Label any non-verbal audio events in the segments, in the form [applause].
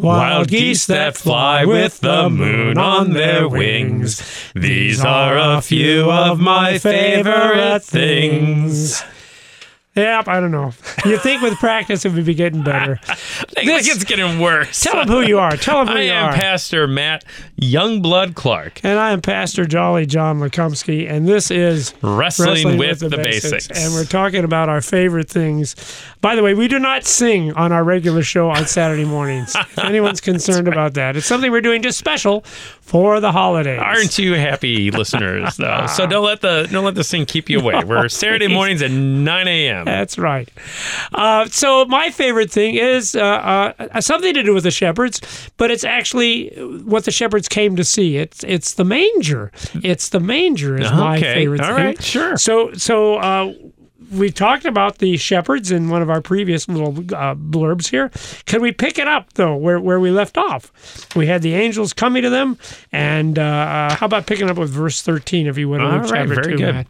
Wild geese that fly with the moon on their wings. These are a few of my favorite things. Yep, I don't know. You think with practice it would be getting better. [laughs] I think like it's getting worse. Tell them who you are. Tell them who [laughs] I you am. Pastor Matt Youngblood Clark, and I am Pastor Jolly John Lekumsky, and this is Wrestling, with, the, basics. And we're talking about our favorite things. By the way, we do not sing on our regular show on Saturday mornings. [laughs] if anyone's concerned about that, it's something we're doing just special for the holidays. Aren't you happy, listeners? Though, so don't let the don't let this thing keep you away. We're Saturday mornings at 9 a.m. That's right. Uh, so my favorite thing is uh, uh, something to do with the shepherds, but it's actually what the shepherds came to see. It's it's the manger. It's the manger is my favorite All thing. right. Sure. So so uh, we talked about the shepherds in one of our previous little uh, blurbs here. Can we pick it up though, where where we left off? We had the angels coming to them, and uh, uh, how about picking up with verse thirteen if you would, All right, very two, good. Matt.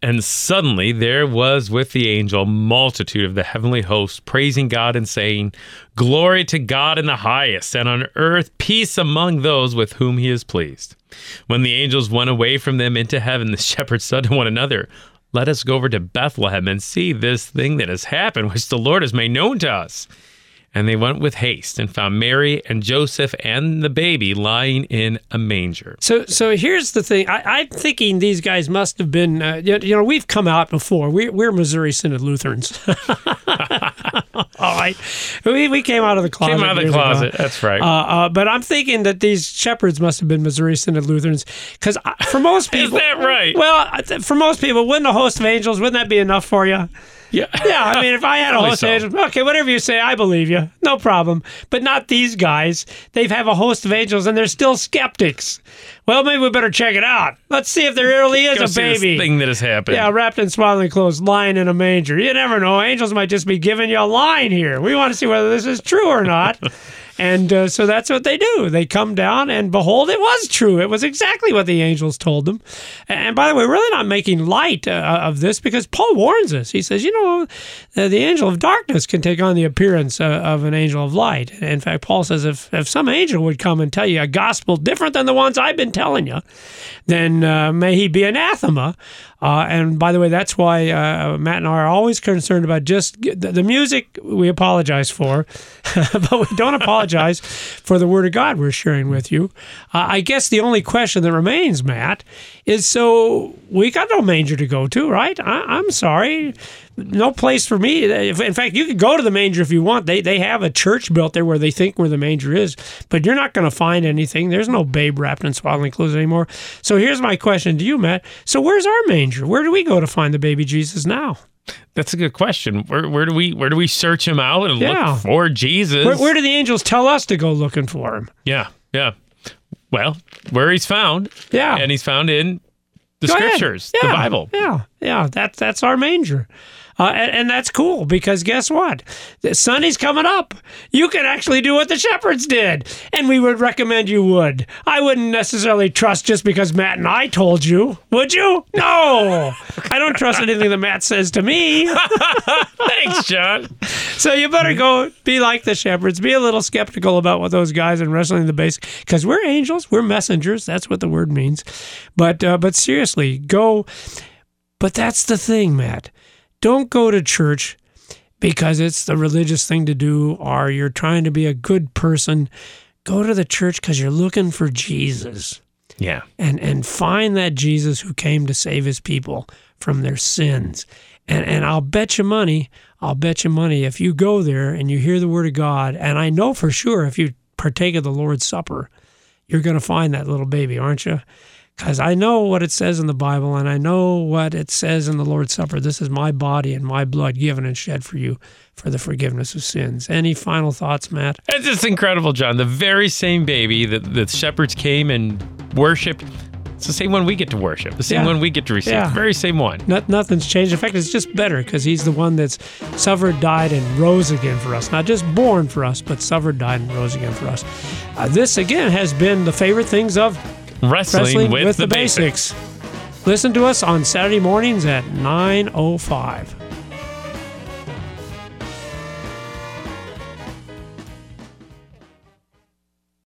And suddenly there was with the angel multitude of the heavenly hosts praising God and saying, Glory to God in the highest, and on earth peace among those with whom he is pleased. When the angels went away from them into heaven, the [laughs] shepherds said to one another, Let us go over to Bethlehem and see this thing that has happened, which the Lord has made known to us. And they went with haste and found Mary and Joseph and the baby lying in a manger. So, so here's the thing. I, I'm thinking these guys must have been. Uh, you, you know, we've come out before. We're, we're Missouri Synod Lutherans. [laughs] [laughs] All right, we, we came out of the closet. Came out of the years ago. closet. That's right. Uh, uh, but I'm thinking that these shepherds must have been Missouri Synod Lutherans because for most [laughs] people, is that right? well, for most people, wouldn't a host of angels wouldn't that be enough for you? Yeah. [laughs] Yeah, I mean, if I had a [laughs] host so. of angels, okay, whatever you say, I believe you, no problem. But not these guys. They have a host of angels, and they're still skeptics. Well, maybe we better check it out. Let's see if there really is Go a baby. thing that has happened. Yeah, wrapped in swaddling clothes, lying in a manger. You never know. Angels might just be giving you a line here. We want to see whether this is true or not. [laughs] and uh, so that's what they do. They come down, and behold, it was true. It was exactly what the angels told them. And by the way, we're really not making light uh, of this because Paul warns us. He says, you know, uh, the angel of darkness can take on the appearance uh, of an angel of light. In fact, Paul says if, if some angel would come and tell you a gospel different than the ones I've been telling you, then uh, may he be anathema. Uh, and by the way, that's why uh, Matt and I are always concerned about just the, the music we apologize for, [laughs] but we don't apologize for the word of God we're sharing with you. Uh, I guess the only question that remains, Matt, is so we got no manger to go to, right? I, I'm sorry. No place for me. In fact, you could go to the manger if you want. They they have a church built there where they think where the manger is, but you're not going to find anything. There's no babe wrapped in swaddling clothes anymore. So here's my question to you, Matt. So where's our manger? Where do we go to find the baby Jesus now? That's a good question. Where, where do we where do we search him out and Yeah. look for Jesus? Where, where do the angels tell us to go looking for him? yeah, yeah. Well, where he's found, Yeah. and he's found in the Go scriptures, the Bible. Yeah, yeah, that's that's our manger. Uh, and, and that's cool because guess what? The Sunday's coming up. You can actually do what the shepherds did, and we would recommend you would. I wouldn't necessarily trust just because Matt and I told you, would you? No, [laughs] I don't trust anything that Matt says to me. [laughs] Thanks, John. So you better go be like the shepherds. Be a little skeptical about what those guys in wrestling the base, because we're angels, we're messengers. That's what the word means. But uh, but seriously, go. But that's the thing, Matt. Don't go to church because it's the religious thing to do, or you're trying to be a good person. Go to the church because you're looking for Jesus yeah, and and find that Jesus who came to save his people from their sins. And and I'll bet you money, I'll bet you money if you go there and you hear the word of God, and I know for sure if you partake of the Lord's Supper, you're going to find that little baby, aren't you? Because I know what it says in the Bible, and I know what it says in the Lord's Supper. This is my body and my blood given and shed for you for the forgiveness of sins. Any final thoughts, Matt? it's just incredible, John. The very same baby that the shepherds came and worshipped. It's the same one we get to worship. The same Yeah. one we get to receive. Yeah. The very same one. Not, nothing's changed. In fact, it's just better because he's the one that's suffered, died, and rose again for us. Not just born for us, but suffered, died, and rose again for us. Uh, this, again, has been the favorite things of Wrestling, Wrestling with, the, basics. Listen to us on Saturday mornings at 9.05.